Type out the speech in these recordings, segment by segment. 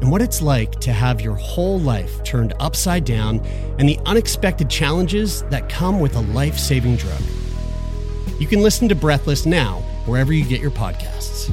and what it's like to have your whole life turned upside down and the unexpected challenges that come with a life saving drug. You can listen to Breathless now, wherever you get your podcasts.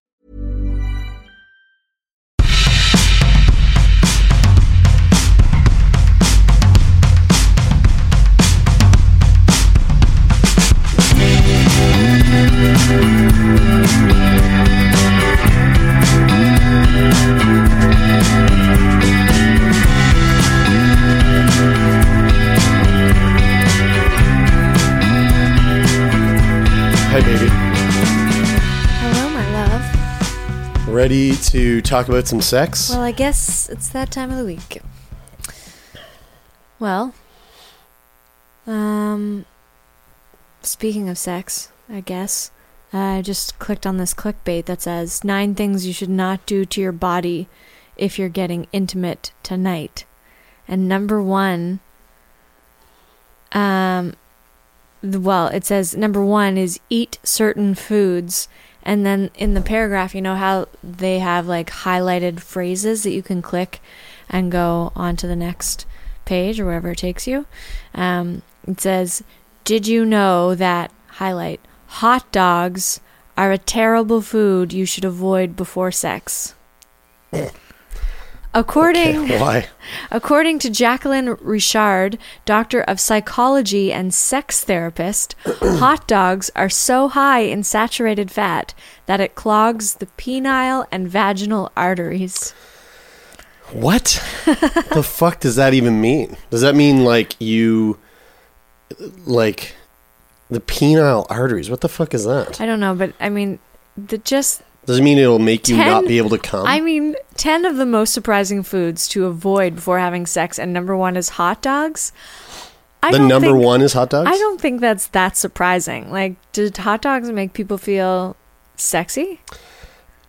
Ready to talk about some sex? Well, I guess it's that time of the week. Well, um, speaking of sex, I guess I just clicked on this clickbait that says nine things you should not do to your body if you're getting intimate tonight. And number one, um, well, it says number one is eat certain foods. And then in the paragraph, you know how they have like highlighted phrases that you can click and go on to the next page or wherever it takes you. Um, it says, Did you know that, highlight, hot dogs are a terrible food you should avoid before sex? According Why? According to Jacqueline Richard, doctor of psychology and sex therapist, hot dogs are so high in saturated fat that it clogs the penile and vaginal arteries. What the fuck does that even mean? Does that mean like you, like, the penile arteries? What the fuck is that? I don't know, but I mean, the just Does it mean it'll make you not be able to come? I mean, 10 of the most surprising foods to avoid before having sex, and number one is hot dogs. I the number think- one is hot dogs. I don't think that's that surprising. Like, did hot dogs make people feel sexy?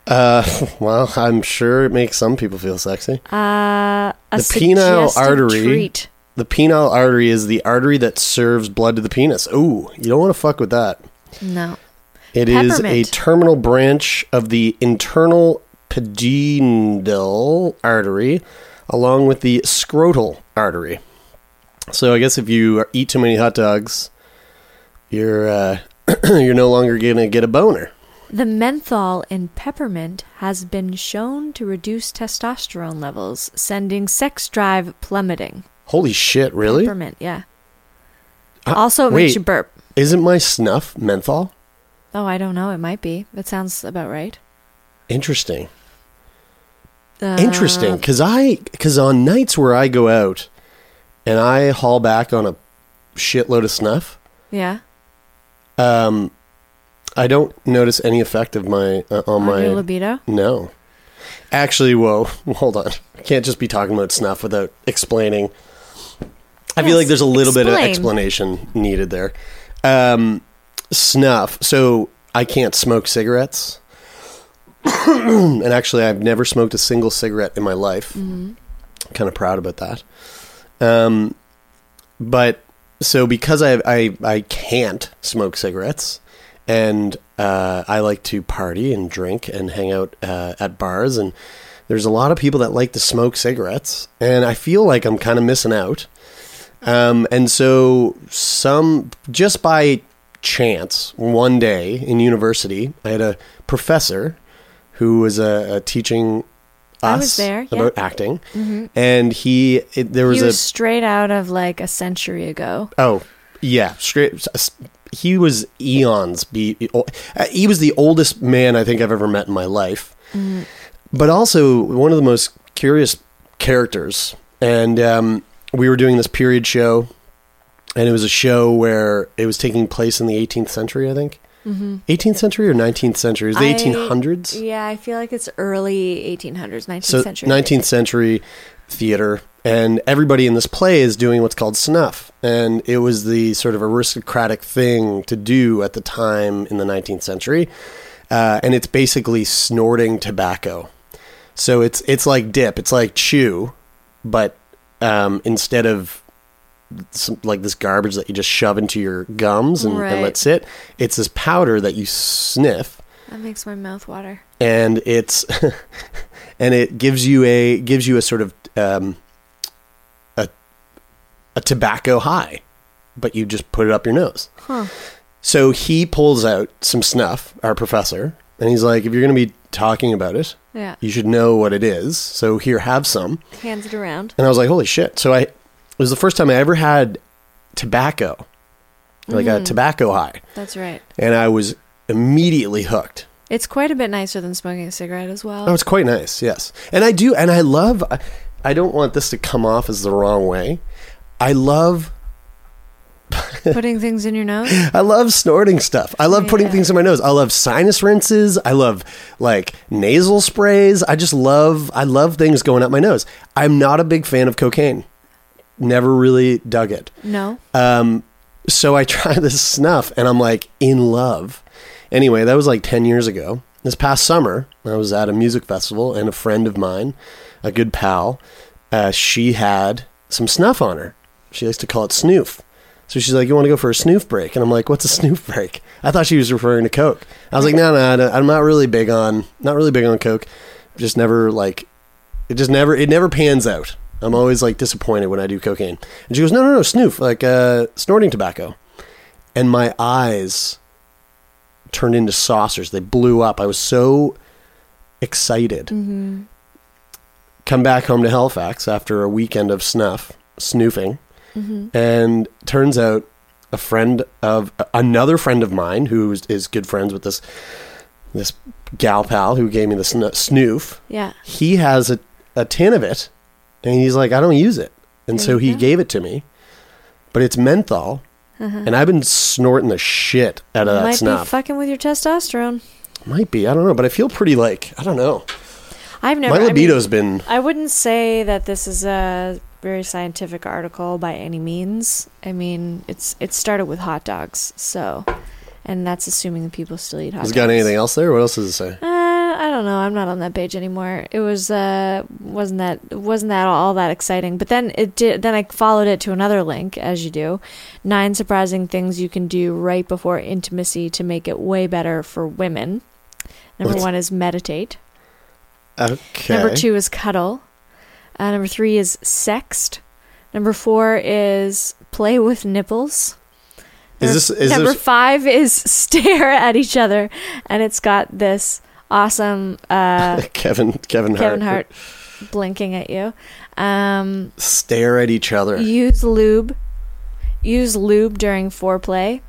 Uh, well, I'm sure it makes some people feel sexy. Uh, a the penile artery. treat. The penile artery is the artery that serves blood to the penis. Ooh, you don't want to fuck with that. No. It is a terminal branch of the internal pudendal artery, along with the scrotal artery. So I guess if you eat too many hot dogs, you're uh, you're no longer gonna get a boner. The menthol in peppermint has been shown to reduce testosterone levels, sending sex drive plummeting. Holy shit! Really? Peppermint, yeah. Uh, also, it wait, makes you burp. Isn't my snuff menthol? Oh, I don't know. It might be. That sounds about right. Interesting. Interesting, because I because on nights where I go out and I haul back on a shitload of snuff, Yeah. um, I don't notice any effect of my uh, on On my libido. no. Actually, whoa, hold on. I can't just be talking about snuff without explaining. I feel like there's a little bit of explanation needed there. Um, snuff. So I can't smoke cigarettes. and actually, I've never smoked a single cigarette in my life. Mm-hmm. Kind of proud about that. Um, but so because I, I I can't smoke cigarettes, and uh, I like to party and drink and hang out uh, at bars, and there's a lot of people that like to smoke cigarettes, and I feel like I'm kind of missing out. Um, and so some just by chance, one day in university, I had a professor who was uh, teaching us there, yeah. about acting, and he it, there was, he was a straight out of like a century ago. Oh, yeah, straight. He was eons. Be uh, he was the oldest man I think I've ever met in my life, but also one of the most curious characters. And um, we were doing this period show, and it was a show where it was taking place in the 18th century, I think. 18th century or 19th century? It the I- 1800s. Yeah, I feel like it's early 1800s, 19th so century. 19th century theater and everybody in this play is doing what's called snuff and it was the sort of aristocratic thing to do at the time in the 19th century uh, and it's basically snorting tobacco so it's it's like dip it's like chew but um, instead of some, like this garbage that you just shove into your gums and, and Right. let sit it's this powder that you sniff That makes my mouth water. and it's and it gives you a gives you a sort of um, a a tobacco high, but you just put it up your nose. Huh. So he pulls out some snuff, our professor, and he's like, "If you're going to be talking about it, Yeah. you should know what it is. So here, have some." Hands it around. And I was like, "Holy shit!" So I was the first time I ever had tobacco, like a mm. tobacco high, That's right. and I was immediately hooked. It's quite a bit nicer than smoking a cigarette as well. Oh, it's quite nice, yes. And I do, and I love. I- don't want this to come off as the wrong way. I love, Putting things in your nose. I love snorting stuff. I love putting Yeah. things in my nose. I love sinus rinses. I love like nasal sprays. I just love. I love things going up my nose. I'm not a big fan of cocaine. Never really dug it. No. Um, so I try this snuff and I'm like in love. Anyway, that was like 10 years ago. This past summer, I was at a music festival and a friend of mine, a good pal, uh, she had some snuff on her. She likes to call it snoof. So she's like, You want to go for a snoof break? And I'm like, What's a snoof break? I thought she was referring to Coke. I was like, No, no, I'm not really big on, not really big on Coke. Just never like, it just never, it never pans out. I'm always like disappointed when I do cocaine. And she goes, No, no, no, snoof, like uh, snorting tobacco. And my eyes turned into saucers. They blew up. I was so excited. Come back home to Halifax after a weekend of snuff, snoofing. And turns out a friend of another friend of mine who is, is good friends with this this gal pal who gave me the sno- snoof Yeah. he has a, a tin of it and he's like i don't use it and There so he go. gave it to me but it's menthol and i've been snorting the shit out of that Uh-huh. Might be fucking with your testosterone. might be i don't know but i feel pretty like i don't know I've never. my I mean, libido's been I wouldn't say that this is a very scientific article by any means. I mean, it's it started with hot dogs, so, and that's assuming that people still eat hot has dogs. got anything else there what else does it say Uh, I don't know. I'm not on that page anymore. It was uh wasn't that wasn't that all that exciting. But then it did. Then I followed it to another link, as you do. Nine surprising things you can do right before intimacy to make it way better for women. Number What's- one is meditate. okay Number two is cuddle. Uh, number three is sext. Number four is play with nipples. Is this- is number this- five is stare at each other, and it's got this awesome uh, kevin kevin hart, Kevin Hart blinking at you. Um, stare at each other use lube. Use lube during foreplay.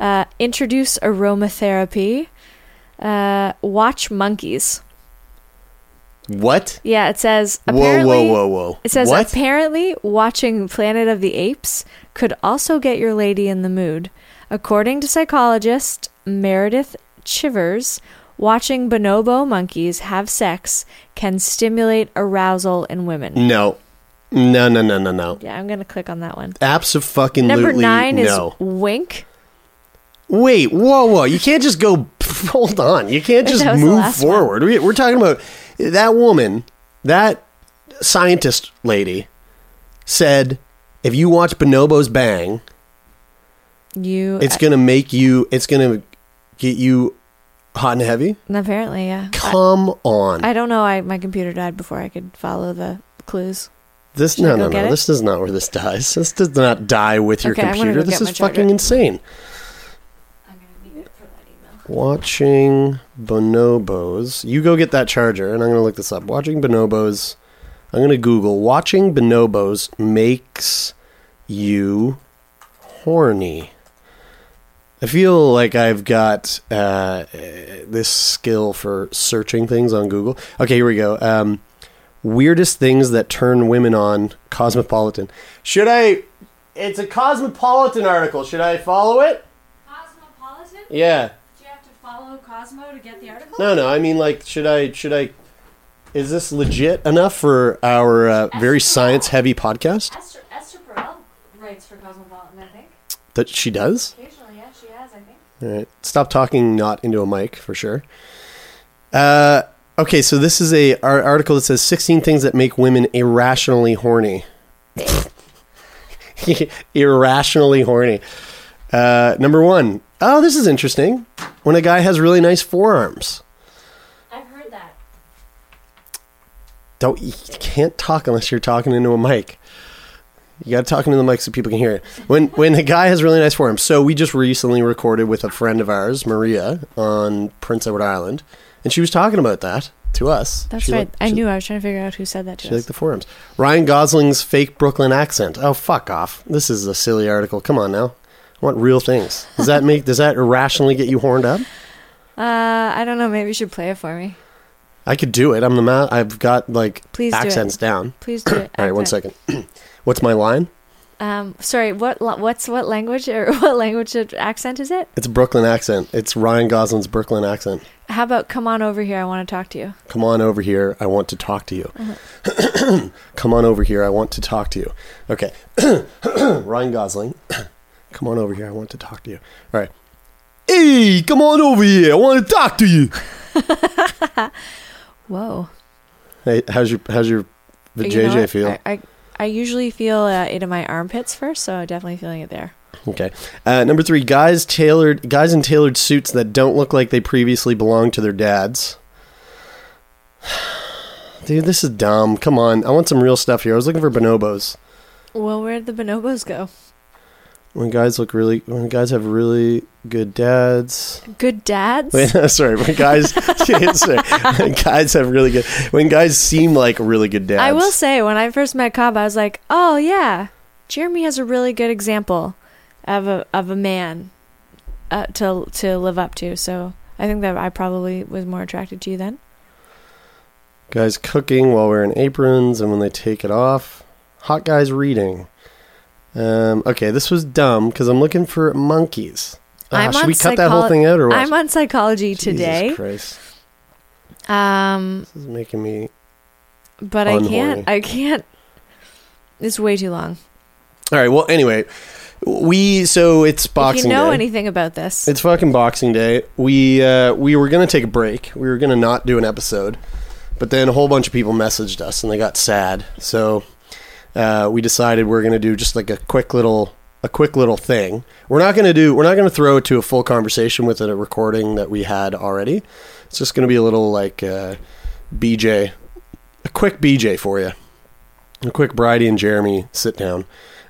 Uh, introduce aromatherapy. Uh, watch monkeys. What? Yeah, it says Whoa, whoa, whoa, whoa. It says what? apparently watching Planet of the Apes could also get your lady in the mood. According to psychologist Meredith Chivers, watching bonobo monkeys have sex can stimulate arousal in women. no. No, no, no, no, no. Yeah, I'm gonna click on that one. Absolutely Number nine no. is wink. Wait, whoa, whoa! You can't just go. Hold on, you can't just That was the move forward. We, we're talking about that woman, that scientist lady, said if you watch bonobos bang, You. it's uh, gonna make you. It's gonna get you hot and heavy. apparently, yeah. Come on, I don't know. I my computer died before I could follow the clues. this should I no, go no, get no. it? This is not where this dies. This does not die with your Okay, I'm gonna computer. go This get is my charger. fucking insane. I'm gonna need it for that email. Watching bonobos. You go get that charger, and I'm going to look this up. Watching bonobos. I'm going to Google. Watching bonobos makes you horny. I feel like I've got uh, this skill for searching things on Google. Okay, here we go. Um, weirdest things that turn women on. Cosmopolitan. Should I? It's a Cosmopolitan article. Should I follow it? Cosmopolitan? Yeah. Do you have to follow Cosmo to get the article? No, no. I mean, like, should I? Should I? Is this legit enough for our uh, very science-heavy podcast? Esther, Esther Perel writes for Cosmopolitan, I think. That she does. Yeah, All right. Stop talking not into a mic for sure. Uh, okay, so this is a ar- article that says 16 things that make women irrationally horny. irrationally horny. Uh, number one. Oh, this is interesting. When a guy has really nice forearms. I've heard that. Don't you can't talk unless you're talking into a mic. You got to talk into the mic so people can hear it. When when a guy has really nice forearms. So we just recently recorded with a friend of ours, Maria, on Prince Edward Island, and she was talking about that to us. That's She right. liked- I she- knew. I was trying to figure out who said that to She us. liked the forearms. Ryan Gosling's fake Brooklyn accent. Oh fuck off! This is a silly article. Come on now. I want real things. Does that make? does that irrationally get you horned up? uh, I don't know. Maybe you should play it for me. I could do it. I'm the ma- I've got like Please do accents down. Please do it. All right, one second. What's my line? Um, sorry. What? What's what language or what language accent is it? It's Brooklyn accent. It's Ryan Gosling's Brooklyn accent. How about come on over here? I want to talk to you. Come on over here. I want to talk to you. Uh-huh. Come on over here. I want to talk to you. Okay. Ryan Gosling. come on over here. I want to talk to you. All right. Hey, come on over here. I want to talk to you. Whoa. Hey, how's your how's your the You JJ feel? I, I I usually feel uh, it in my armpits first, so definitely feeling it there. Okay. Uh, number three, guys tailored guys in tailored suits that don't look like they previously belonged to their dads. Dude, this is dumb. Come on. I want some real stuff here. I was looking for bonobos. Well, where did the bonobos go? When guys look really when guys have really good dads. Good dads. Wait, sorry. When guys sorry. When guys have really good when guys seem like really good dads. I will say, when I first met Cobb, I was like, "Oh yeah, Jeremy has a really good example of a of a man uh, to to live up to." So I think that I probably was more attracted to you then. Guys cooking while wearing aprons and when they take it off. Hot guys reading. Um, okay, this was dumb because I'm looking for monkeys. I'm should we cut that whole thing out or what? I'm on psychology Jesus today, Christ. um, This is making me. but I can't. I can't. It's way too long. All right. Well, anyway, we so it's Boxing if you know Day. anything about this, It's fucking Boxing Day. We uh, we were gonna take a break. We were gonna not do an episode, but then a whole bunch of people messaged us and they got sad. So uh, we decided we're gonna do just like a quick little a quick little thing. We're not gonna do. We're not gonna throw it to a full conversation with a recording that we had already. It's just gonna be a little like uh, BJ, a quick BJ for you, a quick Bridie and Jeremy sit down.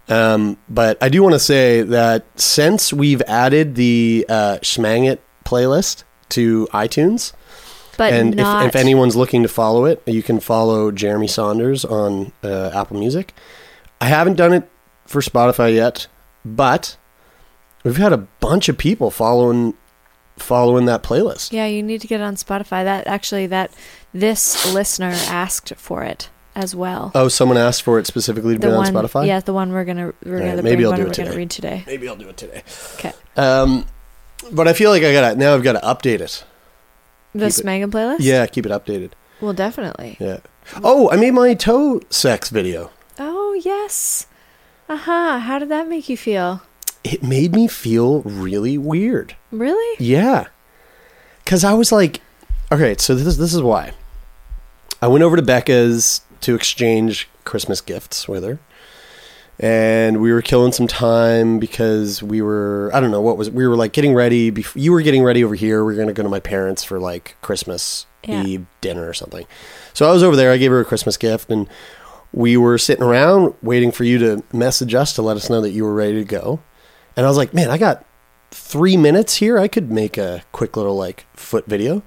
Um, but I do want to say that since we've added the uh, playlist to iTunes, but and not. if, if anyone's looking to follow it, you can follow Jeremy Saunders on uh, Apple Music. I haven't done it for Spotify yet, but we've had a bunch of people following following that playlist. Yeah, you need to get it on Spotify. That actually, that this listener asked for it as well. Oh, someone asked for it specifically to the be one, on Spotify. yeah, the one we're gonna we're Alright, gonna maybe I'll do it today. read today. maybe I'll do it today. Okay, Um, but I feel like I gotta now. I've got to update it. This it- Megan playlist. Yeah, keep it updated. well, definitely. Yeah. Oh, I made my toe sex video. Oh yes. Uh huh. How did that make you feel? It made me feel really weird. Really? Yeah. Cause I was like, okay, so this this is why. I went over to Becca's to exchange Christmas gifts with her. And we were killing some time because we were I don't know what was we were like getting ready bef- you were getting ready over here. We were gonna go to my parents for like Christmas Yeah. Eve dinner or something. So I was over there, I gave her a Christmas gift and we were sitting around waiting for you to message us to let us know that you were ready to go. And I was like, man, I got three minutes here. I could make a quick little like foot video.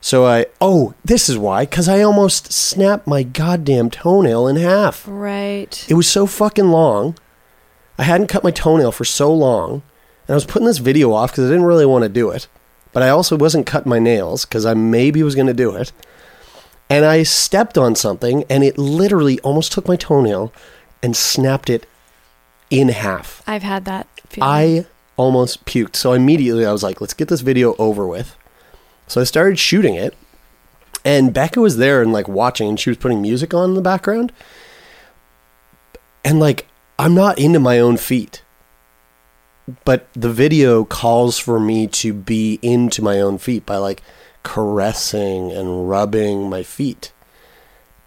So I, oh, this is why, because I almost snapped my goddamn toenail in half. Right. It was so fucking long. I hadn't cut my toenail for so long. And I was putting this video off because I didn't really want to do it. But I also wasn't cutting my nails because I maybe was going to do it. And I stepped on something and it literally almost took my toenail and snapped it in half. I've had that. Feeling. I almost puked. So immediately I was like, let's get this video over with. So I started shooting it. And Becca was there and like watching and she was putting music on in the background. And like, I'm not into my own feet. But the video calls for me to be into my own feet by like caressing and rubbing my feet.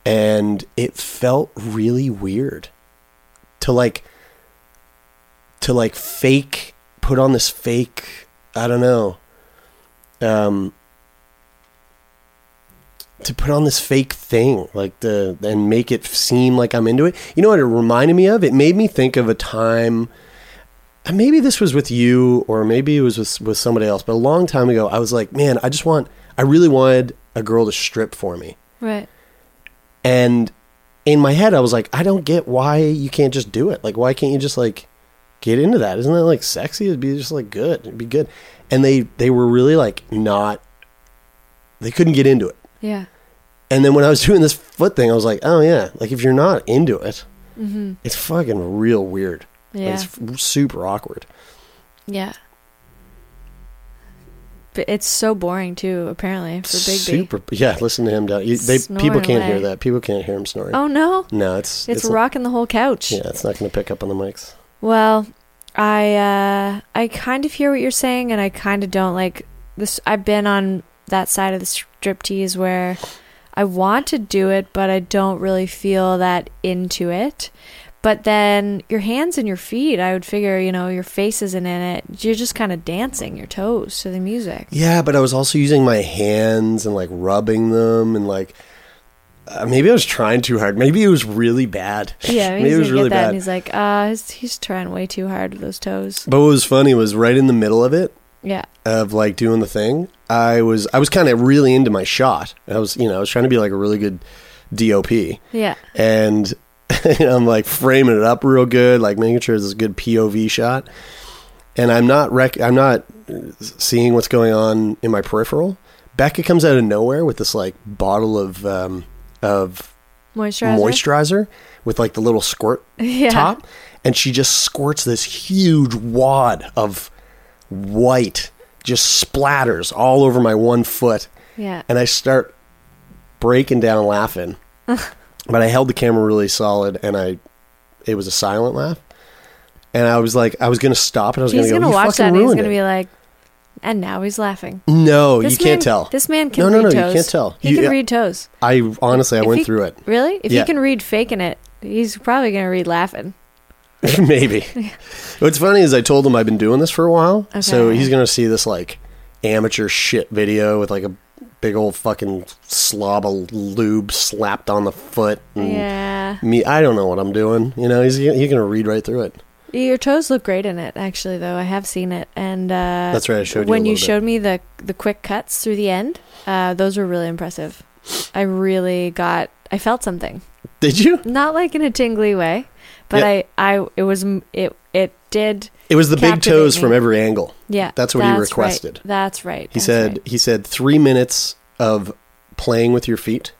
And it felt really weird to like to like fake put on this fake I don't know um to put on this fake thing like the and make it seem like I'm into it. You know what it reminded me of? It made me think of a time uh, maybe this was with you or maybe it was with with somebody else, but a long time ago I was like, "Man, I just want I really wanted a girl to strip for me." right. And in my head, I was like, I don't get why you can't just do it. Like, why can't you just like get into that? Isn't that like sexy? It'd be just like good. It'd be good. And they they were really like not. They couldn't get into it. Yeah. And then when I was doing this foot thing, I was like, oh yeah, like if you're not into it, Mm-hmm. it's fucking real weird. Like, Yeah. it's f- super awkward. Yeah. But it's so boring too. Apparently for Bigby. super. Yeah, listen to him down. You, they people can't hear that. People can't hear him snoring. Oh no! No, it's It's, not- rocking the whole couch. Yeah, it's not going to pick up on the mics. Well, I uh I kind of hear what you're saying and I kind of don't like this I've been on that side of the striptease where I want to do it but I don't really feel that into it. But then your hands and your feet, I would figure, you know, your face isn't in it. You're just kind of dancing your toes to the music. Yeah, but I was also using my hands and like rubbing them and like uh, maybe I was trying too hard. Maybe it was really bad. Yeah, maybe he's it was really bad. and he's like, uh, he's, he's trying way too hard with those toes. but what was funny was right in the middle of it Yeah. of like doing the thing. I was I was kind of really into my shot. I was you know I was trying to be like a really good DOP Yeah. and I'm like framing it up real good, like making sure it's a good POV shot. And I'm not rec- I'm not seeing what's going on in my peripheral. Becca comes out of nowhere with this like bottle of um, of Moisturizer. moisturizer with like the little squirt Yeah. top, and she just squirts this huge wad of white, just splatters all over my one foot Yeah. and I start breaking down laughing. but I held the camera really solid, and I it was a silent laugh. And I was like, I was gonna stop, and I was He's gonna, gonna go, "You watch that and he's gonna it." be like, and now he's laughing. no, This you can't tell. This man can read toes. No, no, no, you can't tell. He You- can read toes. I honestly, I If went he- through it. Really? If Yeah. he can read faking it, he's probably gonna read laughing. Maybe. What's funny is I told him I've been doing this for a while, so he's gonna see this like amateur shit video with like a big old fucking slob of lube slapped on the foot. And Yeah. Me, I don't know what I'm doing. You know, he's he's gonna read right through it. Your toes look great in it, actually. Though I have seen it, and uh, That's right. I showed you. when you bit. showed me the the quick cuts through the end, uh, those were really impressive. I really got. I felt something, Did you? not like in a tingly way, but Yeah. I, I, it was, it, it did. It was the big toes me. from every angle. Yeah, That's what he right. requested. That's right. He that's said right. he said 3 minutes of playing with your feet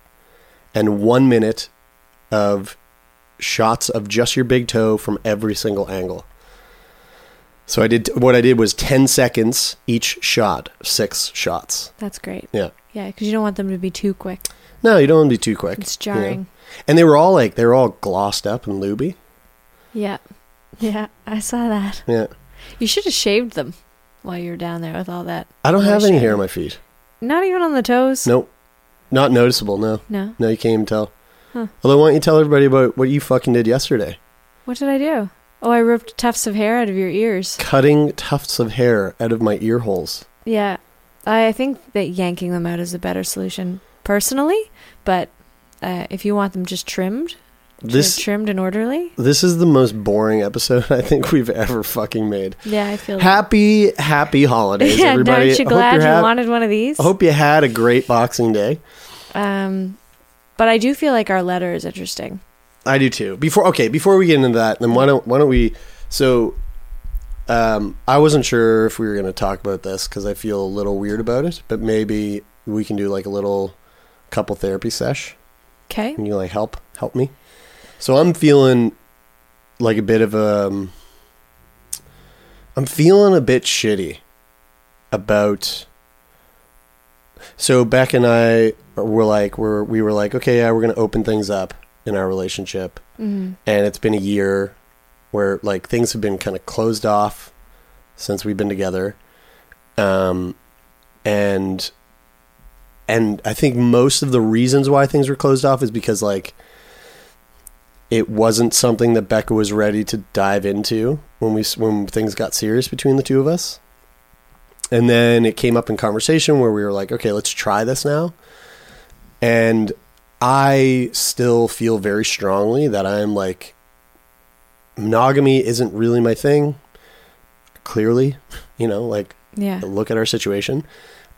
and 1 minute of shots of just your big toe from every single angle. So I did what I did was 10 seconds each shot, 6 shots. that's great. Yeah. Yeah, because you don't want them to be too quick. No, you don't want to be too quick. It's you know? jarring. And they were all like they were all glossed up and looby. Yeah, yeah, I saw that. Yeah. You should have shaved them while you were down there with all that. I don't have any moisture. hair on my feet. Not even on the toes. Nope. Not noticeable, no. No. No, you can't even tell. Huh. Although, why don't you tell everybody about what you fucking did yesterday? What did I do? Oh, I ripped tufts of hair out of your ears. Cutting tufts of hair out of my ear holes. Yeah, I think that yanking them out is a better solution personally. But uh, if you want them just trimmed, This trimmed and orderly, this is the most boring episode I think we've ever fucking made. yeah, I feel. Happy, happy holidays, yeah, everybody. aren't you I hope glad you're wanted one of these? I hope you had a great Boxing Day. Um, but I do feel like our letter is interesting. I do too. Before okay, before we get into that, then why don't why don't we? So, um, I wasn't sure if we were going to talk about this because I feel a little weird about it, but maybe we can do like a little couple therapy sesh. Okay. Can you like help help me? So I'm feeling like a bit of a. Um, I'm feeling a bit shitty about. So Beck and I were like we're we were like okay yeah we're gonna open things up in our relationship Mm-hmm. and it's been a year where like things have been kind of closed off since we've been together um and and i think most of the reasons why things were closed off is because like it wasn't something that becca was ready to dive into when we when things got serious between the two of us and then it came up in conversation where we were like okay let's try this now and I still feel very strongly that I'm like monogamy isn't really my thing. Clearly, you know, like Yeah. look at our situation.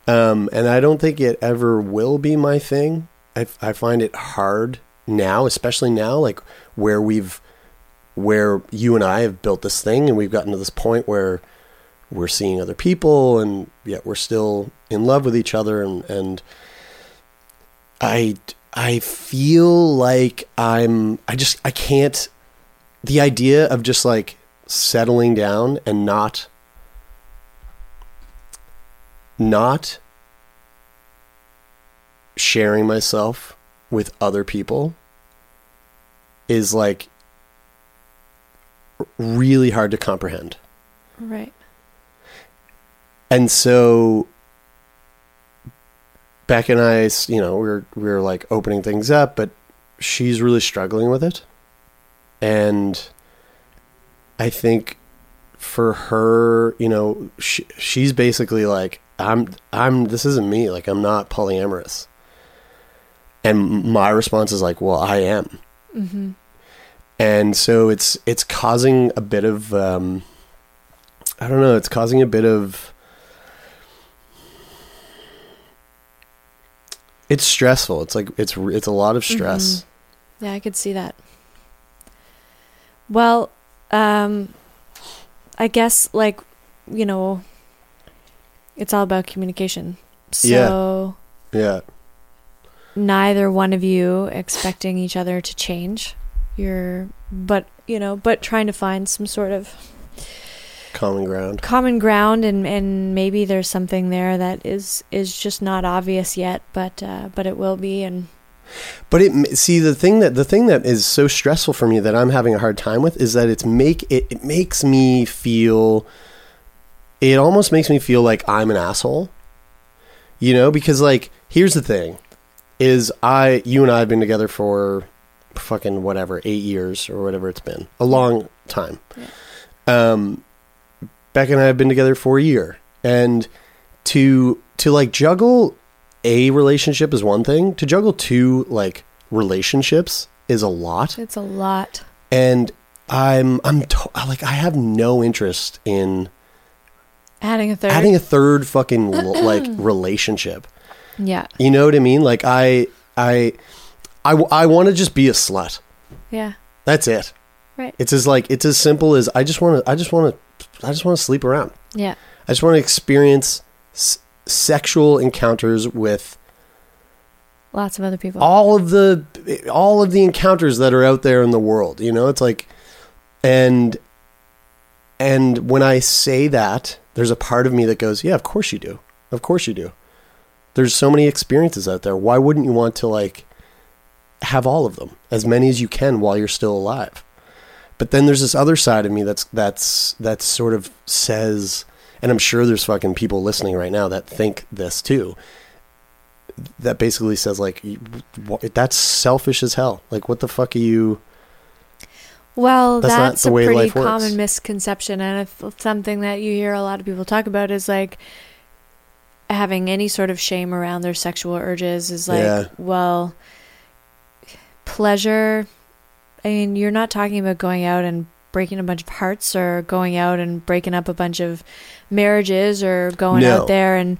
Um, and I don't think it ever will be my thing. I, I find it hard now, especially now, like where we've, where you and I have built this thing and we've gotten to this point where we're seeing other people and yet we're still in love with each other and, and I, I feel like I'm, I just, I can't, the idea of just like settling down and not not sharing myself with other people is like really hard to comprehend. Right. And so Beck and I, you know, we're we're like opening things up, but she's really struggling with it. And I think for her, you know, she, she's basically like I'm I'm this isn't me, like I'm not polyamorous. And my response is like, well, I am. Mm-hmm. And so it's it's causing a bit of um I don't know, it's causing a bit of it's stressful. It's like it's it's a lot of stress. Yeah, I could see that. Well, um, I guess like you know, it's all about communication. So Yeah. neither one of you expecting each other to change. You're, but you know, but trying to find some sort of Common ground. common ground, and and maybe there's something there that is is just not obvious yet, but uh, but it will be, and But it see the thing that the thing that is so stressful for me that I'm having a hard time with is that it's make it, it makes me feel it almost makes me feel like I'm an asshole. You know, because like here's the thing is I you and I have been together for fucking whatever, 8 years or whatever it's been. A long time. Um Beck and I have been together for a year. And to to like juggle a relationship is one thing. To juggle two like relationships is a lot. It's a lot. and i'm i'm to- like i have no interest in Adding a third, adding a third fucking like relationship. Yeah, you know what i mean? Like i i i, w- I want to just be a slut yeah, that's it Right. It's as like it's as simple as I just want to I just want to I just want to sleep around. Yeah. I just want to experience s- sexual encounters with Lots of other people. all of the all of the encounters that are out there in the world you know it's like and and when i say that there's a part of me that goes yeah of course you do of course you do there's so many experiences out there why wouldn't you want to like have all of them as many as you can while you're still alive but then there's this other side of me that's that's that sort of says and i'm sure there's fucking people listening right now that think this too that basically says like that's selfish as hell like what the fuck are you Well, That's not that's, the a way pretty common misconception, and if, something that you hear a lot of people talk about is like having any sort of shame around their sexual urges. Is like, Yeah. well, pleasure. I mean, you're not talking about going out and breaking a bunch of hearts, or going out and breaking up a bunch of marriages, or going No. out there and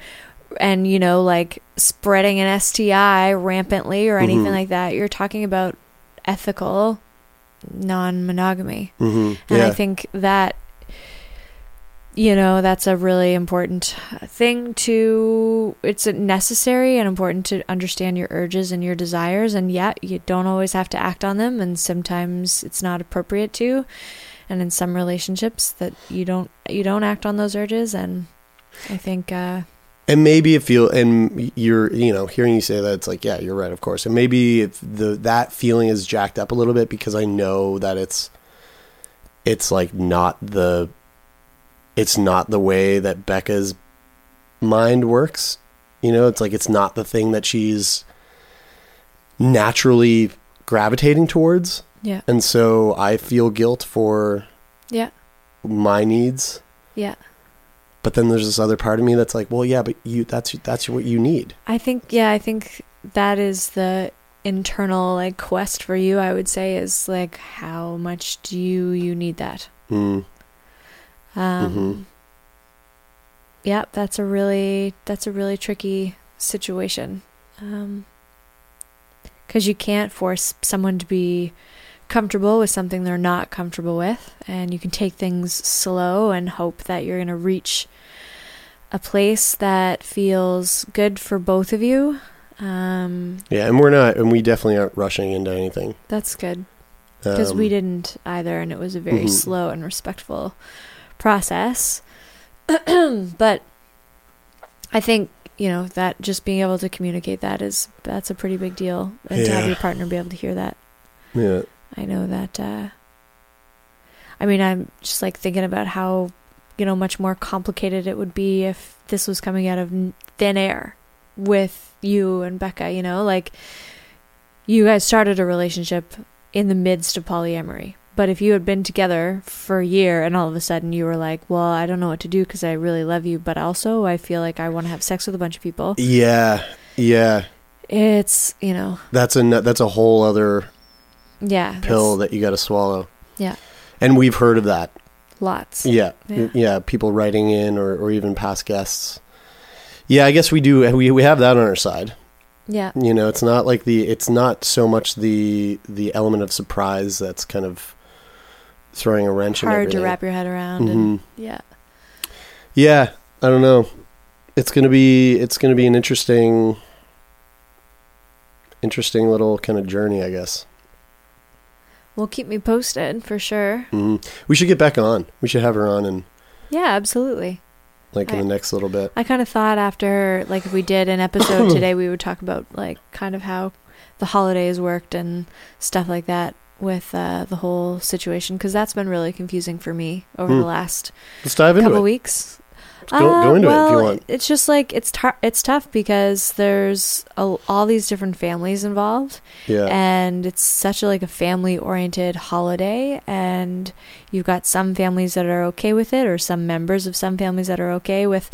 and you know like spreading an STI rampantly or anything Mhm. like that. You're talking about ethical non-monogamy. mm-hmm. And yeah I think that, you know, that's a really important thing to, it's necessary and important to understand your urges and your desires. And yet, you don't always have to act on them. And sometimes it's not appropriate to. And in some relationships that you don't, you don't act on those urges. And I think, uh, and maybe if you and you're you know hearing you say that it's like yeah you're right of course and maybe if the that feeling is jacked up a little bit because i know that it's it's like not the it's not the way that becca's mind works you know it's like it's not the thing that she's naturally gravitating towards yeah, and so i feel guilt for yeah, my needs yeah. but then there's this other part of me that's like well yeah but you that's that's what you need I think yeah, I think that is the internal like quest for you, I would say is like how much do you you need that? mm. Um Mhm. Yeah, that's a really that's a really tricky situation. Um cuz you can't force someone to be comfortable with something they're not comfortable with and you can take things slow and hope that you're going to reach a place that feels good for both of you. Um Yeah, and we're not, and we definitely aren't rushing into anything that's good because we Um, didn't either and it was a very Mhm. slow and respectful process. But i think you know that just being able to communicate that is that's a pretty big deal. And to have your partner be able to hear that. Yeah, i know that uh i mean i'm just like thinking about how you know much more complicated it would be if this was coming out of thin air with you and becca you know? Like you guys started a relationship in the midst of polyamory. But if you had been together for a year and all of a sudden you were like, well, I don't know what to do because I really love you, but also I feel like I want to have sex with a bunch of people. yeah, yeah. It's, you know, That's a that's a whole other yeah. pill that you got to swallow. Yeah. and we've heard of that. Lots. Yeah, Yeah. yeah. people writing in or or even past guests. Yeah, I guess we do. We we have that on our side. Yeah. You know, it's not like the it's not so much the the element of surprise that's kind of throwing a wrench in Hard to wrap your head around. And Mhm. yeah. Yeah, I don't know. It's gonna be it's gonna be an interesting, interesting little kind of journey, I guess. Well, keep me posted for sure. hmm We should get back on. We should have her on and Yeah, absolutely. like in I- the next little bit. I kind of thought after, like, if we did an episode today, we would talk about, like, kind of how the holidays worked and stuff like that with uh, the whole situation, because that's been really confusing for me over Hmm. the last Let's dive into couple weeks. Go, Uh, go into well, it if you want. It's just like it's tar- it's tough because there's a, all these different families involved, Yeah. and it's such a like a family oriented holiday and you've got some families that are okay with it or some members of some families that are okay with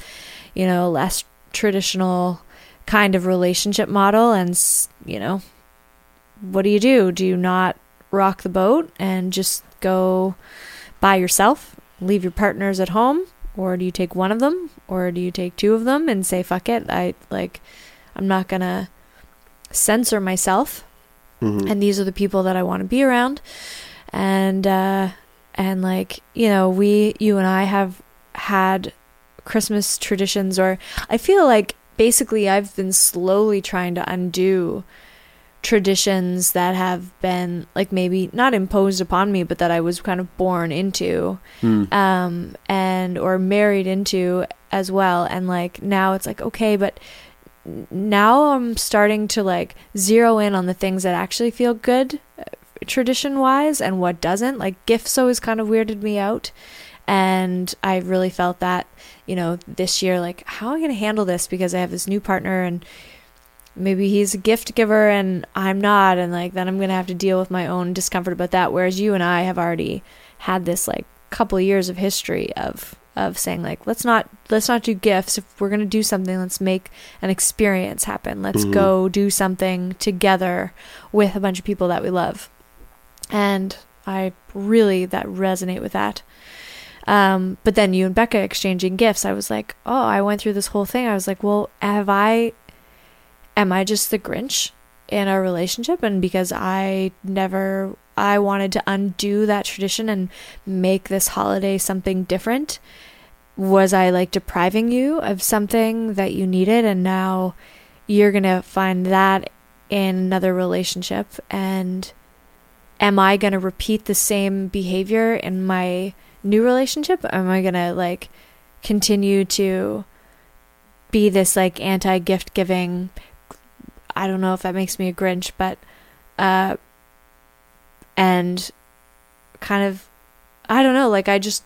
you know less traditional kind of relationship model and you know what do you do do you not rock the boat and just go by yourself leave your partners at home or do you take one of them or do you take two of them and say fuck it i like i'm not gonna censor myself Mhm. and these are the people that I want to be around. and uh and like you know we you and I have had Christmas traditions or I feel like basically I've been slowly trying to undo traditions that have been like maybe not imposed upon me but that I was kind of born into Mm. um and or married into as well. And like now it's like okay but now I'm starting to like zero in on the things that actually feel good tradition wise and what doesn't. Like gifts always kind of weirded me out. And I really felt that you know this year like how am I going to handle this because I have this new partner and maybe he's a gift giver and I'm not and like then I'm going to have to deal with my own discomfort about that. Whereas you and I have already had this like couple of years of history of of saying like let's not let's not do gifts. If we're going to do something let's make an experience happen. Let's Mhm. go do something together with a bunch of people that we love. And I really that resonate with that. Um, but then you and Becca exchanging gifts, I was like, oh, I went through this whole thing. I was like, well, have I, am I just the Grinch in our relationship? And because I never, I wanted to undo that tradition and make this holiday something different. Was I like depriving you of something that you needed? And now you're going to find that in another relationship. And am I going to repeat the same behavior in my new relationship? Am I gonna like continue to be this like anti gift giving? I don't know if that makes me a Grinch, but uh, and kind of, I don't know. Like I just,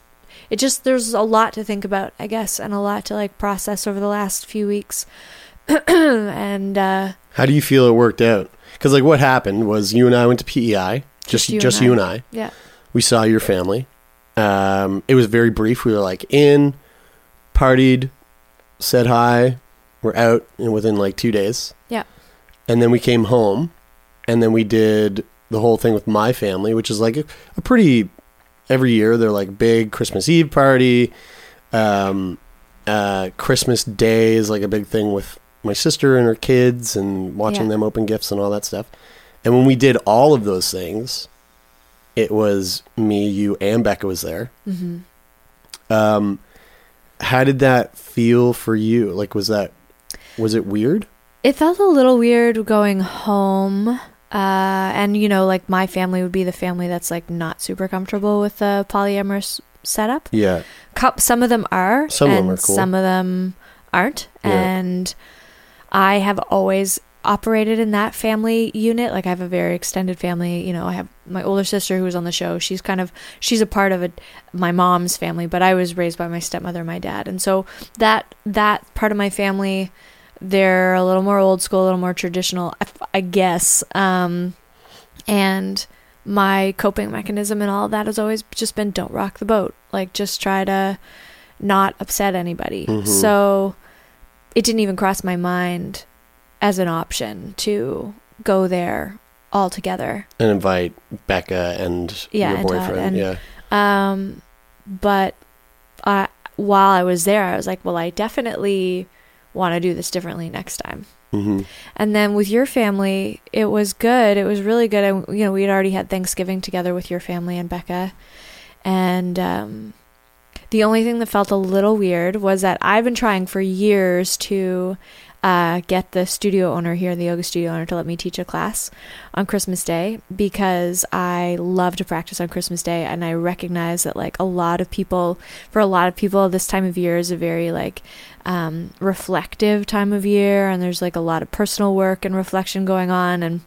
it just there's a lot to think about, I guess, and a lot to like process over the last few weeks, and uh, How do you feel it worked out? Because like what happened was you and I went to PEI, just just you, and I. yeah, We saw your family. Um, it was very brief. We were like in, partied, said hi, we're out, and within like two days. Yeah. And then we came home, and then we did the whole thing with my family, which is like a, a pretty every year. They're like big Christmas Eve party. Um, uh, Christmas Day is like a big thing with my sister and her kids, and watching Yeah. them open gifts and all that stuff. And when we did all of those things, it was me, you, and Becca was there. hmm Um, how did that feel for you? Like, was that was it weird? It felt a little weird going home. Uh, and you know, like my family would be the family that's like not super comfortable with the polyamorous setup. Yeah, Some of them are, Some of them are cool. some of them aren't. Yeah. And I have always operated in that family unit. Like I have a very extended family. You know, I have my older sister who was on the show. She's kind of she's a part of a, my mom's family, but I was raised by my stepmother and my dad, and so that that part of my family, they're a little more old school, a little more traditional, I, I guess. Um, and my coping mechanism and all of that has always just been don't rock the boat. Like just try to not upset anybody. Mhm. So it didn't even cross my mind as an option to go there all together. and invite Becca and Yeah, your and boyfriend. and- yeah, Um, but I, while I was there, I was like, well, I definitely want to do this differently next time. hmm And then with your family, it was good. It was really good. And, you know, we had already had Thanksgiving together with your family and Becca. And um, the only thing that felt a little weird was that I've been trying for years to uh, get the studio owner here, the yoga studio owner, to let me teach a class on Christmas Day because I love to practice on Christmas Day. And I recognize that, like, a lot of people, for a lot of people, this time of year is a very, like, um, reflective time of year. And there's, like, a lot of personal work and reflection going on. And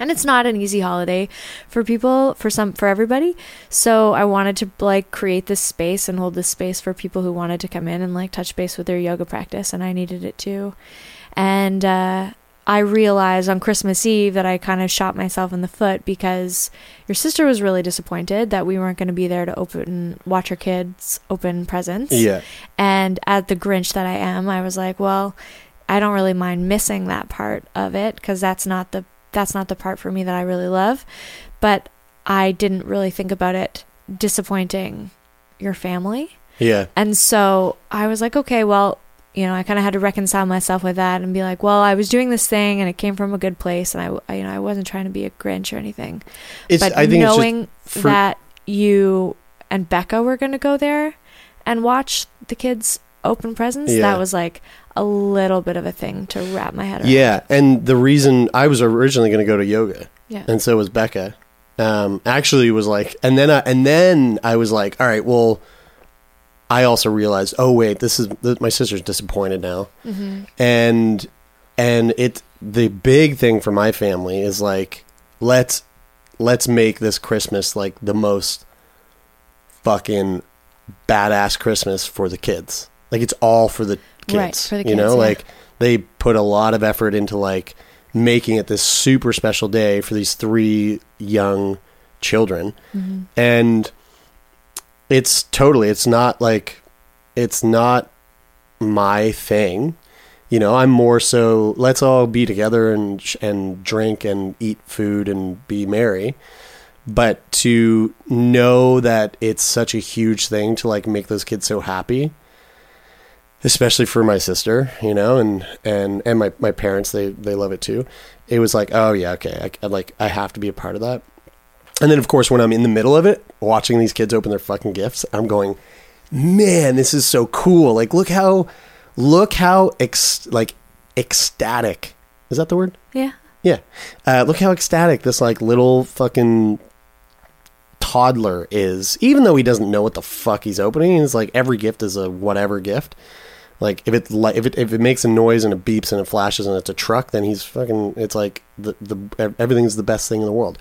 and it's not an easy holiday for people for some for everybody so i wanted to like create this space and hold this space for people who wanted to come in and like touch base with their yoga practice and i needed it too and uh I realized on Christmas Eve that I kind of shot myself in the foot because your sister was really disappointed that we weren't going to be there to open watch her kids open presents. yeah. And at the Grinch that I am, I was like, well, I don't really mind missing that part of it because that's not the that's not the part for me that I really love. But I didn't really think about it disappointing your family. Yeah. And so I was like, okay, well, you know, I kind of had to reconcile myself with that and be like, well, I was doing this thing and it came from a good place, and I, I you know, I wasn't trying to be a Grinch or anything. It's but I think knowing for, that you and Becca were going to go there and watch the kids open presents, Yeah. that was like a little bit of a thing to wrap my head around. Yeah, and the reason I was originally going to go to yoga, Yeah. and so was Becca. Um, actually, was like, and then I, and then I was like, all right, well, I also realized, oh wait, this is th- my sister's disappointed now, Mm-hmm. and and it the big thing for my family is like, let's let's make this Christmas like the most fucking badass Christmas for the kids. Like it's all for the kids. Right, for the you know, yeah. like they put a lot of effort into like making it this super special day for these three young children. Mm-hmm. And it's totally it's not like it's not my thing. You know, I'm more so let's all be together and and drink and eat food and be merry. But to know that it's such a huge thing to like make those kids so happy, especially for my sister, you know, and and and my my parents, they they love it too. It was like, oh yeah, okay, I, I like I have to be a part of that. And then of course when I'm in the middle of it, watching these kids open their fucking gifts, I'm going, man, this is so cool. Like look how look how ex- like ecstatic. Is that the word? Yeah. Yeah. Uh, look how ecstatic this like little fucking toddler is, even though he doesn't know what the fuck he's opening. It's like every gift is a whatever gift. Like if it if it if it makes a noise and it beeps and it flashes and it's a truck, then he's fucking. It's like the the everything's the best thing in the world.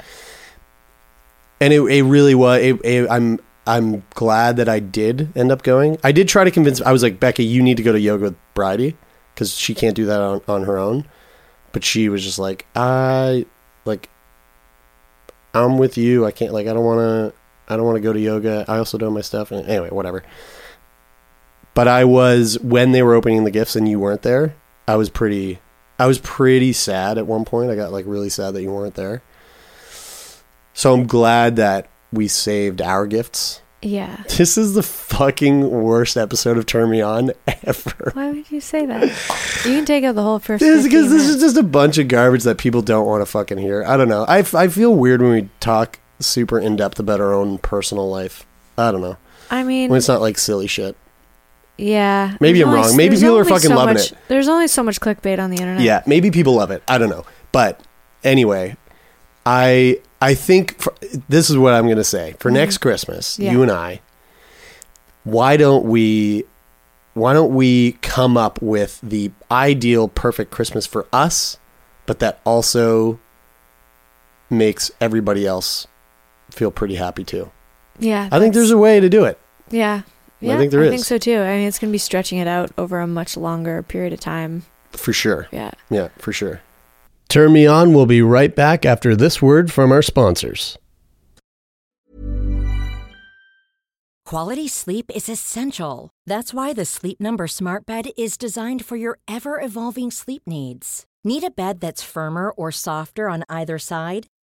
And it it really was. It, it, I'm I'm glad that I did end up going. I did try to convince. I was like Becky, you need to go to yoga with Bridie because she can't do that on on her own but she was just like i like i'm with you i can't like i don't want to i don't want to go to yoga i also do my stuff and anyway whatever but i was when they were opening the gifts and you weren't there i was pretty i was pretty sad at one point i got like really sad that you weren't there so i'm glad that we saved our gifts Yeah. this is the fucking worst episode of turn me on ever Why would you say that? You can take out the whole first. This because this is just a bunch of garbage that people don't want to fucking hear. I don't know. I, I feel weird when we talk super in depth about our own personal life. I don't know. I mean, When it's not like silly shit. Yeah. Maybe I'm only- wrong. Maybe people are fucking so loving much- it. There's only so much clickbait on the internet. Yeah, maybe people love it. I don't know. But anyway, I I think for, this is what I'm going to say. For next Christmas, Mm-hmm. Yeah. you and I, why don't we why don't we come up with the ideal perfect Christmas for us, but that also makes everybody else feel pretty happy too. Yeah. I think there's a way to do it. Yeah. Yeah. think there I is. think so too. I mean, it's going to be stretching it out over a much longer period of time. For sure. Yeah. Yeah, for sure. Turn Me On will be right back after this word from our sponsors. Quality sleep is essential. That's why the Sleep Number Smart Bed is designed for your ever evolving sleep needs. Need a bed that's firmer or softer on either side?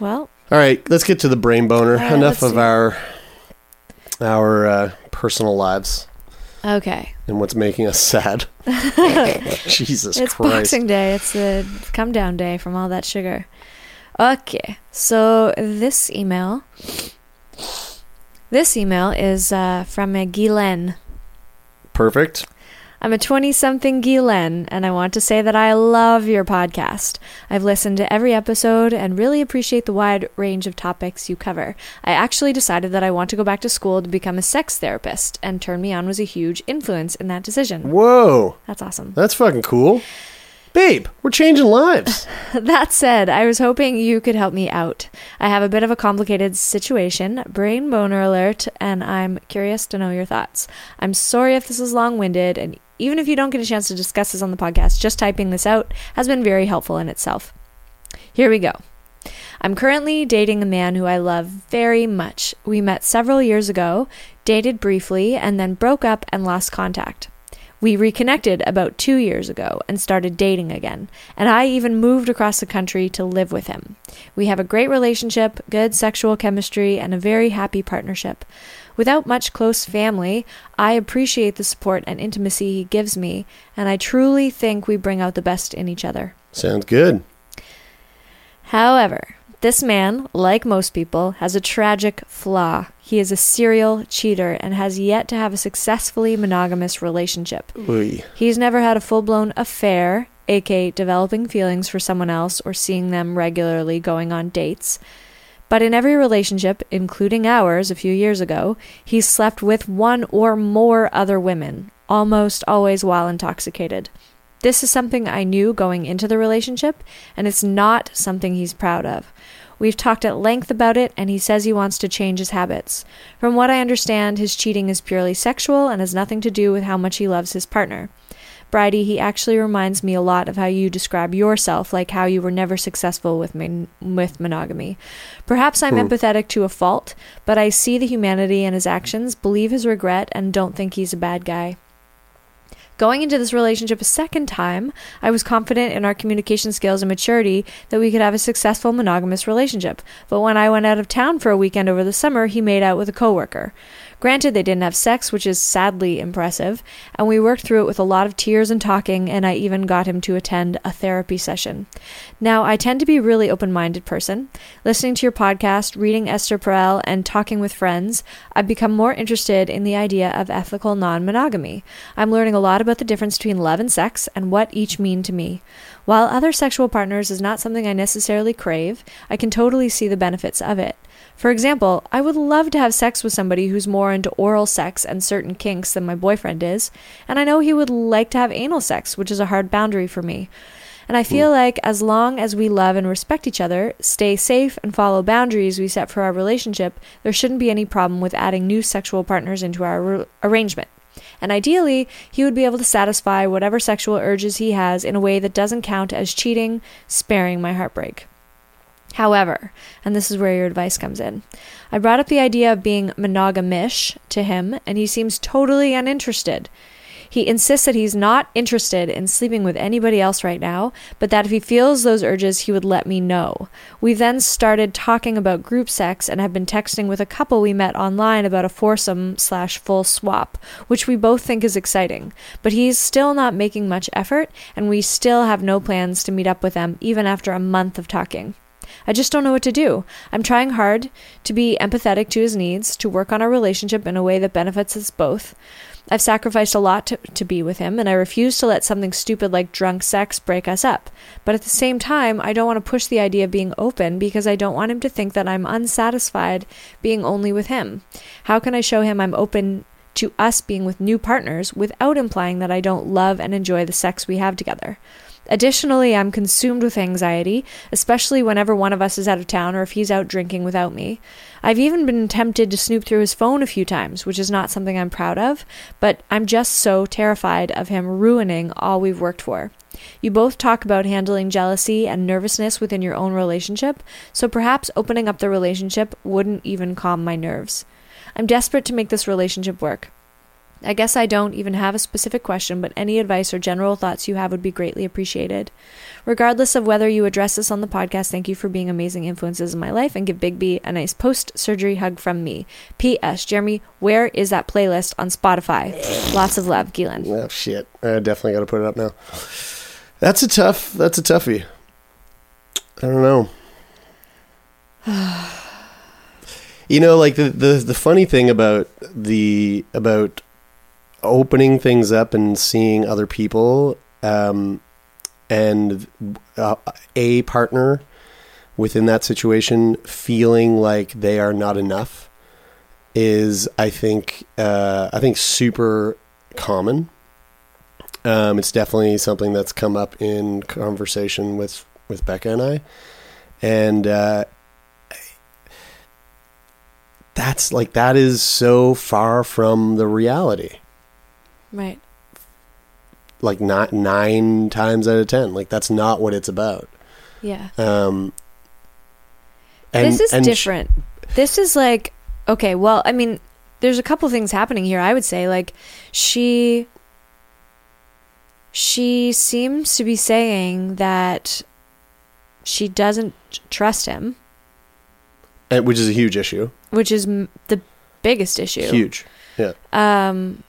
Well, All right, let's get to the brain boner. right, Enough of our our uh, personal lives okay. and what's making us sad. Jesus It's Christ. Boxing Day. It's the come down day from all that sugar. Okay, so this email, this email is uh, from a Guylaine. Perfect. I'm a 20 something Guylaine, and I want to say that I love your podcast. I've listened to every episode and really appreciate the wide range of topics you cover. I actually decided that I want to go back to school to become a sex therapist, and Turn Me On was a huge influence in that decision. Whoa, That's awesome. that's fucking cool. Babe, we're changing lives. That said, I was hoping you could help me out. I have a bit of a complicated situation, brain boner alert, and I'm curious to know your thoughts. I'm sorry if this is long winded, and even if you don't get a chance to discuss this on the podcast, just typing this out has been very helpful in itself. Here we go. I'm currently dating a man who I love very much. We met several years ago, dated briefly, and then broke up and lost contact. We reconnected about two years ago and started dating again, and I even moved across the country to live with him. We have a great relationship, good sexual chemistry, and a very happy partnership. Without much close family, I appreciate the support and intimacy he gives me, and I truly think we bring out the best in each other. Sounds good. However, this man, like most people, has a tragic flaw. He is a serial cheater and has yet to have a successfully monogamous relationship. Oy. He's never had a full blown affair, aka developing feelings for someone else or seeing them regularly going on dates. But in every relationship, including ours a few years ago, he slept with one or more other women, almost always while intoxicated. This is something I knew going into the relationship, and it's not something he's proud of. We've talked at length about it, and he says he wants to change his habits. From what I understand, his cheating is purely sexual and has nothing to do with how much he loves his partner. Bridie, he actually reminds me a lot of how you describe yourself, like how you were never successful with mon- with monogamy. Perhaps I'm hmm. empathetic to a fault, but I see the humanity in his actions, believe his regret, and don't think he's a bad guy. Going into this relationship a second time, I was confident in our communication skills and maturity that we could have a successful monogamous relationship. But when I went out of town for a weekend over the summer, he made out with a coworker. Granted, they didn't have sex, which is sadly impressive, and we worked through it with a lot of tears and talking, and I even got him to attend a therapy session. Now, I tend to be a really open minded person. Listening to your podcast, reading Esther Perel, and talking with friends, I've become more interested in the idea of ethical non monogamy. I'm learning a lot about the difference between love and sex and what each mean to me. While other sexual partners is not something I necessarily crave, I can totally see the benefits of it. For example, I would love to have sex with somebody who's more into oral sex and certain kinks than my boyfriend is, and I know he would like to have anal sex, which is a hard boundary for me. And I feel hmm. like as long as we love and respect each other, stay safe, and follow boundaries we set for our relationship, there shouldn't be any problem with adding new sexual partners into our ar- arrangement. And ideally, he would be able to satisfy whatever sexual urges he has in a way that doesn't count as cheating, sparing my heartbreak. However, and this is where your advice comes in, I brought up the idea of being monogamish to him, and he seems totally uninterested. He insists that he's not interested in sleeping with anybody else right now, but that if he feels those urges, he would let me know. We then started talking about group sex and have been texting with a couple we met online about a foursome slash full swap, which we both think is exciting. But he's still not making much effort, and we still have no plans to meet up with them even after a month of talking. I just don't know what to do. I'm trying hard to be empathetic to his needs, to work on our relationship in a way that benefits us both. I've sacrificed a lot to, to be with him, and I refuse to let something stupid like drunk sex break us up. But at the same time, I don't want to push the idea of being open because I don't want him to think that I'm unsatisfied being only with him. How can I show him I'm open to us being with new partners without implying that I don't love and enjoy the sex we have together? Additionally, I'm consumed with anxiety, especially whenever one of us is out of town or if he's out drinking without me. I've even been tempted to snoop through his phone a few times, which is not something I'm proud of, but I'm just so terrified of him ruining all we've worked for. You both talk about handling jealousy and nervousness within your own relationship, so perhaps opening up the relationship wouldn't even calm my nerves. I'm desperate to make this relationship work. I guess I don't even have a specific question, but any advice or general thoughts you have would be greatly appreciated. Regardless of whether you address this on the podcast, thank you for being amazing influences in my life and give Big B a nice post surgery hug from me. P.S. Jeremy, where is that playlist on Spotify? Lots of love, Keelan. Oh shit! I definitely got to put it up now. That's a tough. That's a toughie. I don't know. you know, like the, the the funny thing about the about opening things up and seeing other people, um, and uh, a partner within that situation feeling like they are not enough is, I think, uh, I think super common. Um, it's definitely something that's come up in conversation with with Becca and I, and uh, that's like that is so far from the reality. Right. Like not nine times out of ten, like that's not what it's about. Yeah. Um, this is and sh- different. this is like okay. Well, I mean, there's a couple things happening here. I would say like she she seems to be saying that she doesn't trust him, and- which is a huge issue. which is m- the biggest issue. Huge. Yeah. Um,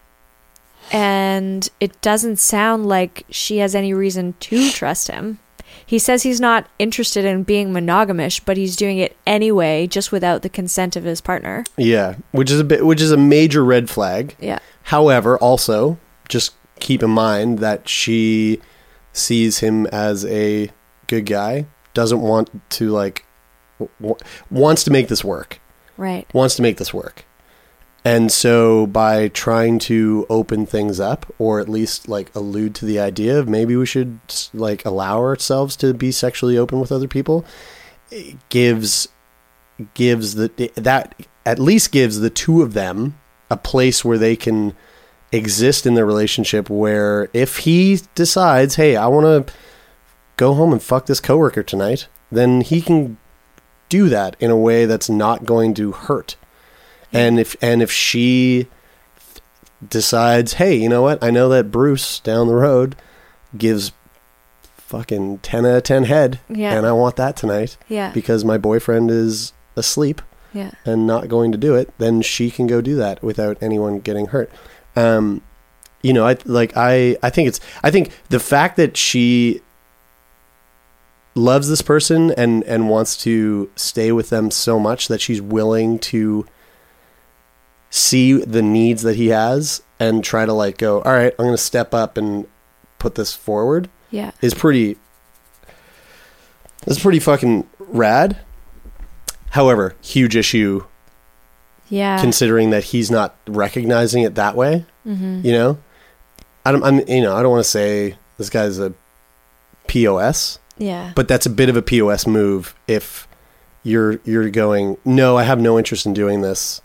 and it doesn't sound like she has any reason to trust him. He says he's not interested in being monogamish, but he's doing it anyway, just without the consent of his partner. Yeah, which is a bit, which is a major red flag. Yeah. However, also just keep in mind that she sees him as a good guy, doesn't want to like w- wants to make this work, Right. wants to make this work. And so by trying to open things up or at least like allude to the idea of maybe we should like allow ourselves to be sexually open with other people gives gives the that at least gives the two of them a place where they can exist in their relationship where if he decides hey I want to go home and fuck this coworker tonight then he can do that in a way that's not going to hurt and if and if she decides hey you know what I know that Bruce down the road gives fucking 10 out of 10 head Yeah. and I want that tonight Yeah. because my boyfriend is asleep Yeah. and not going to do it, then she can go do that without anyone getting hurt. Um, you know, I like I I think it's I think the fact that she loves this person and and wants to stay with them so much that she's willing to see the needs that he has and try to like go, all right, I'm going to step up and put this forward Yeah. is pretty is pretty fucking rad. However, huge issue Yeah. considering that he's not recognizing it that way. mm-hmm. You know, I don't. I'm. You know, I don't want to say this guy's a pos, Yeah. but that's a bit of a pos move. If you're you're going, no, I have no interest in doing this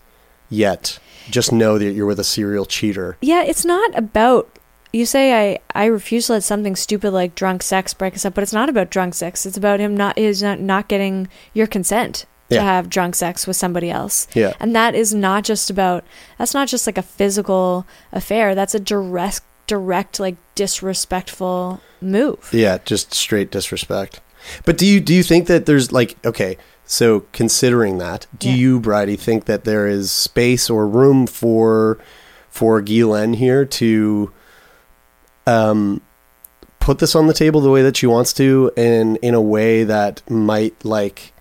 yet. Just know that you're with a serial cheater. Yeah, it's not about you say I I refuse to let something stupid like drunk sex break us up, but it's not about drunk sex. It's about him not is not not getting your consent to Yeah. have drunk sex with somebody else. Yeah. And that is not just about that's not just like a physical affair. That's a direct direct like disrespectful move. Yeah, just straight disrespect. But do you do you think that there's like okay, so considering that, do Yeah. you, Bridie, think that there is space or room for for Guylaine here to um put this on the table the way that she wants to and in a way that might like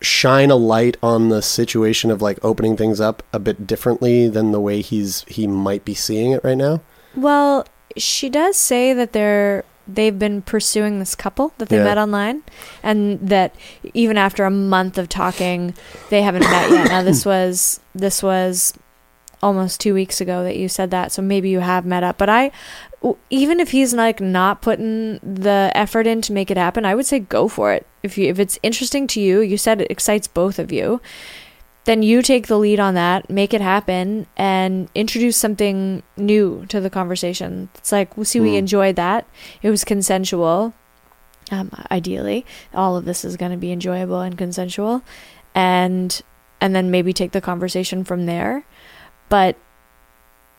shine a light on the situation of like opening things up a bit differently than the way he's he might be seeing it right now? Well, she does say that they're they've been pursuing this couple that they Yeah. met online, and that even after a month of talking, they haven't met yet. Now this was this was almost two weeks ago that you said that, so maybe you have met up. But I, even if he's like not putting the effort in to make it happen, I would say go for it. If you if it's interesting to you, you said it excites both of you then you take the lead on that, make it happen, and introduce something new to the conversation. It's like, well, see, we Mm. enjoyed that. It was consensual. Um, ideally, all of this is going to be enjoyable and consensual, and and then maybe take the conversation from there. but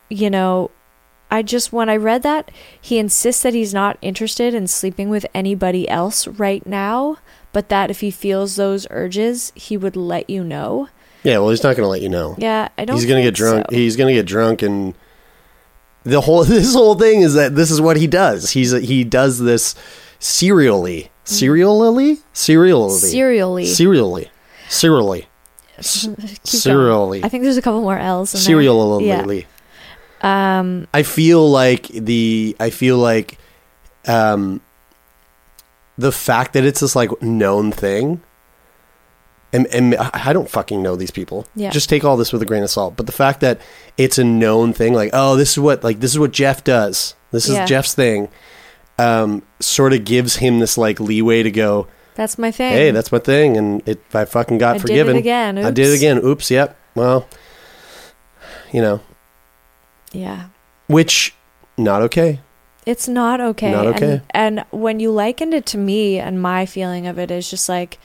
you know, I just when I read that, he insists that he's not interested in sleeping with anybody else right now, but that if he feels those urges, he would let you know. Yeah, well, he's not going to let you know. Yeah, I don't. He's going to get drunk. so. He's going to get drunk, and the whole this whole thing is that this is what he does. He's he does this serially, serially, serially, Serially. serially, serially, serially, I think there's a couple more L's. Serially. Yeah. Um. I feel like the I feel like um the fact that it's this like known thing and, and I don't fucking know these people. Yeah. Just take all this with a grain of salt. But the fact that it's a known thing, like, oh, this is what like this is what Jeff does. This is Yeah. Jeff's thing. Um, sort of gives him this like leeway to go, That's my thing. hey, that's my thing, and it I fucking got I did it forgiven. again. I did it again. Oops, yep. Well, you know, yeah. which not okay. It's not okay. Not okay. And, and when you likened it to me, and my feeling of it is just like,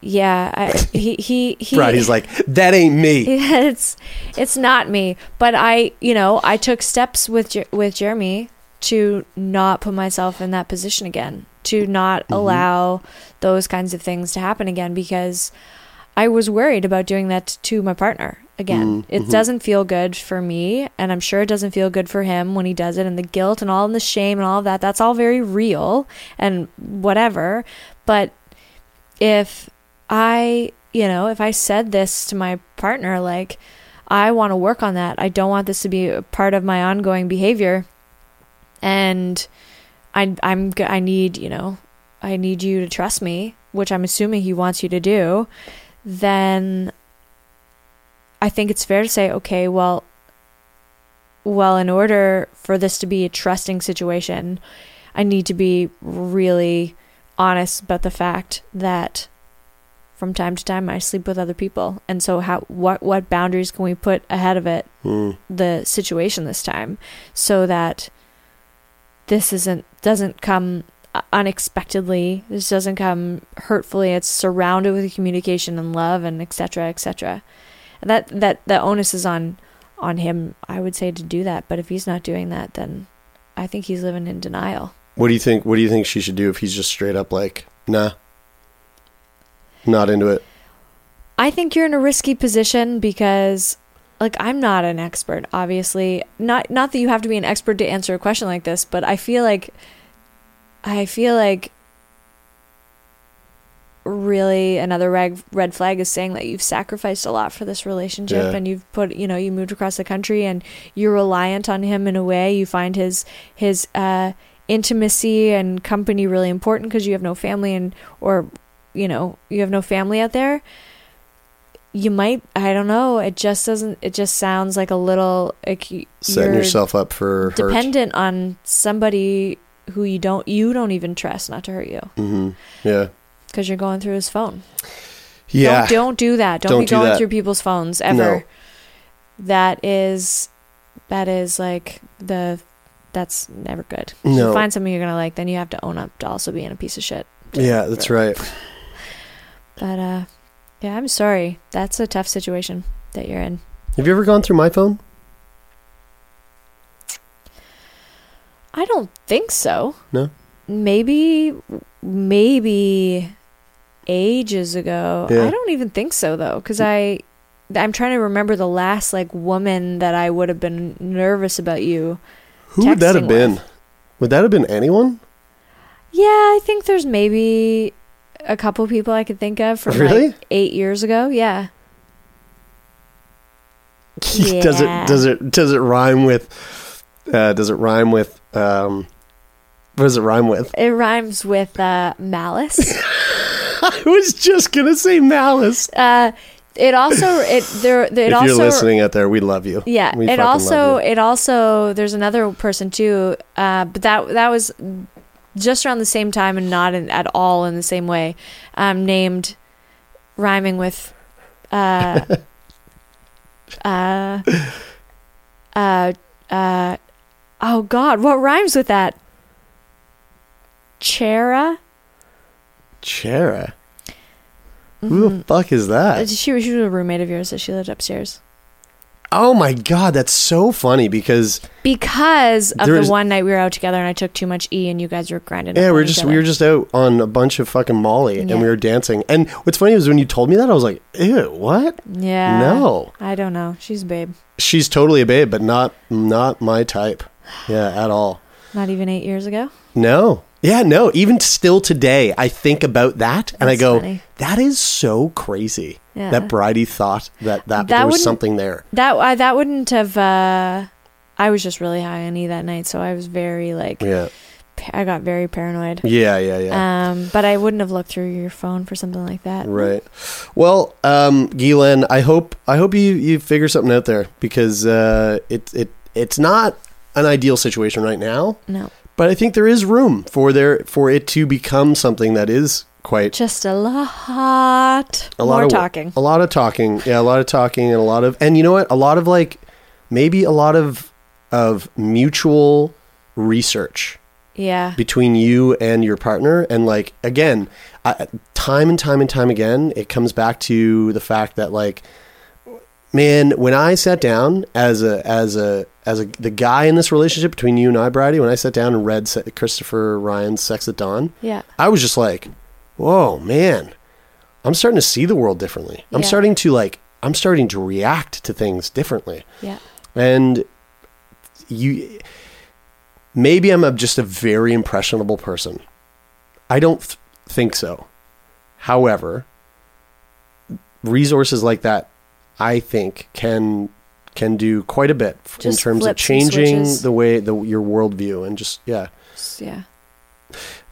yeah, I, he he he. Right, he's like, that ain't me. it's it's not me, but I you know I took steps with with Jeremy to not put myself in that position again, to not Mm-hmm. allow those kinds of things to happen again because I was worried about doing that to my partner again. Mm-hmm. It doesn't feel good for me, and I'm sure it doesn't feel good for him when he does it, and the guilt and all and the shame and all of that. That's all very real and whatever. But if I, you know, if I said this to my partner, like, I want to work on that. I don't want this to be a part of my ongoing behavior. And I, I'm, I need, you know, I need you to trust me, which I'm assuming he wants you to do. Then I think it's fair to say, okay, well, well, in order for this to be a trusting situation, I need to be really honest about the fact that from time to time I sleep with other people. And so how what what boundaries can we put ahead of it Mm. the situation this time so that this isn't doesn't come unexpectedly this doesn't come hurtfully it's surrounded with communication and love and etc etc and that that the onus is on on him i would say to do that but if he's not doing that then i think he's living in denial What do you think? What do you think she should do if he's just straight up like, nah, not into it? I think you're in a risky position because like I'm not an expert, obviously. Not not that you have to be an expert to answer a question like this, but I feel like I feel like really another red red flag is saying that you've sacrificed a lot for this relationship Yeah. and you've put you know you moved across the country and you're reliant on him in a way you find his his uh intimacy and company really important because you have no family and or you know you have no family out there you might i don't know it just doesn't it just sounds like a little like Setting yourself up for hurt. dependent on somebody who you don't you don't even trust not to hurt you Mm-hmm. Yeah, because you're going through his phone yeah. don't, don't do that don't, Don't be do going that. through people's phones ever No. that is that is like the that's never good if No. you find something you're gonna like then you have to own up to also being a piece of shit yeah, that's right. But uh yeah i'm sorry that's a tough situation that you're in Have you ever gone through my phone? I don't think so. No? Maybe, maybe ages ago. Yeah. I don't even think so though, because I, I'm trying to remember the last like woman that I would have been nervous about you. Who would that have Texting been? Would that have been anyone? Yeah, I think there's maybe a couple people I could think of from Really? like eight years ago. Yeah. does it does it does it rhyme with uh, does it rhyme with um what does it rhyme with? It rhymes with uh, malice. I was just gonna say malice. uh, it also it there it if also you're listening out there, we love you. Yeah, We it also it also there's another person too, uh, but that that was just around the same time and not in, at all in the same way. Um, named rhyming with uh, uh, uh, uh, oh God, what rhymes with that? Chera. Chera. Who Mm-hmm. the fuck is Uh, that? She she was a roommate of yours that she lived upstairs. Oh my god, that's so funny because because of the one night we were out together and I took too much E and you guys were grinding. yeah, we were just we were just out on a bunch of fucking Molly and we were dancing. And what's funny was when you told me that I was like, ew, what? yeah. No. I don't know. She's a babe. She's totally a babe, but not not my type. Yeah, at all. Not even eight years ago. No. Yeah, no. Even still today, I think about that and I go, funny. that is so crazy. Yeah. That Bridie thought that, that, That there was something there. That I, that wouldn't have. uh I was just really high on E that night, so I was very like. Yeah. I got very paranoid. Yeah, yeah, yeah. Um, but I wouldn't have looked through your phone for something like that. Right. Well, um, Guylaine, I hope I hope you, you figure something out there because uh, it it it's not an ideal situation right now, No, but I think there is room for there for it to become something that is quite just a lot. a lot more of talking. a lot of talking, yeah, a lot of talking, and a lot of and you know what, a lot of like maybe a lot of of mutual research Yeah. between you and your partner and like again I, time and time and time again it comes back to the fact that like man when i sat down as a as a as a the guy in this relationship between you and i bridie when i sat down and read christopher ryan's sex at dawn Yeah. i was just like whoa man. I'm starting to see the world differently. I'm Yeah. starting to like i'm starting to react to things differently. Yeah. and you maybe i'm a, just a very impressionable person. I don't th- think so. However resources like that i think can can do quite a bit f- in terms of changing the way the your worldview and just yeah. Yeah.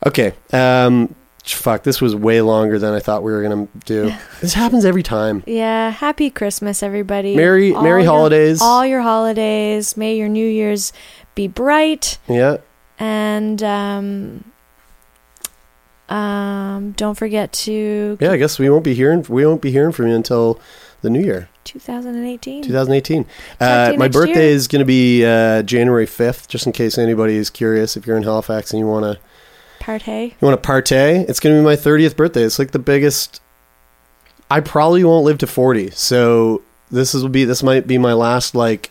okay um fuck this was way longer than i thought we were gonna do this happens every time Yeah. Happy Christmas, everybody. Merry- Merry your- holidays. All your holidays. May your New Year's be bright. yeah And um, um, don't forget to yeah i guess we won't be hearing we won't be hearing from you until the new year 2018. 2018. to Uh, you my next birthday year. is going to be uh, January 5th, just in case anybody is curious. If you're in Halifax and you want to Partay. you want to partay, it's going to be my 30th birthday. It's like the biggest. I probably won't live to 40, so this is will be this might be my last like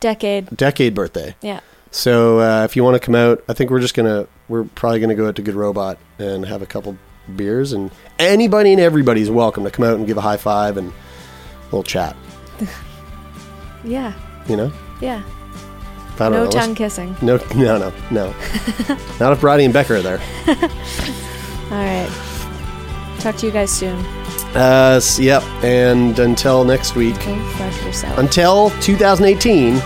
Decade. decade birthday. Yeah. So uh, if you want to come out, I think we're just gonna we're probably gonna go out to Good Robot and have a couple beers, and anybody and everybody's welcome to come out and give a high five and a little chat. Yeah. You know, Yeah. I don't No know. tongue kissing. No, no, no, no. Not if Brady and Becker are there. All right. Talk to you guys soon. Uh, yep. And until next week, Go fuck yourself. until 2018,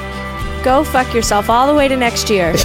Go fuck yourself all the way to next year.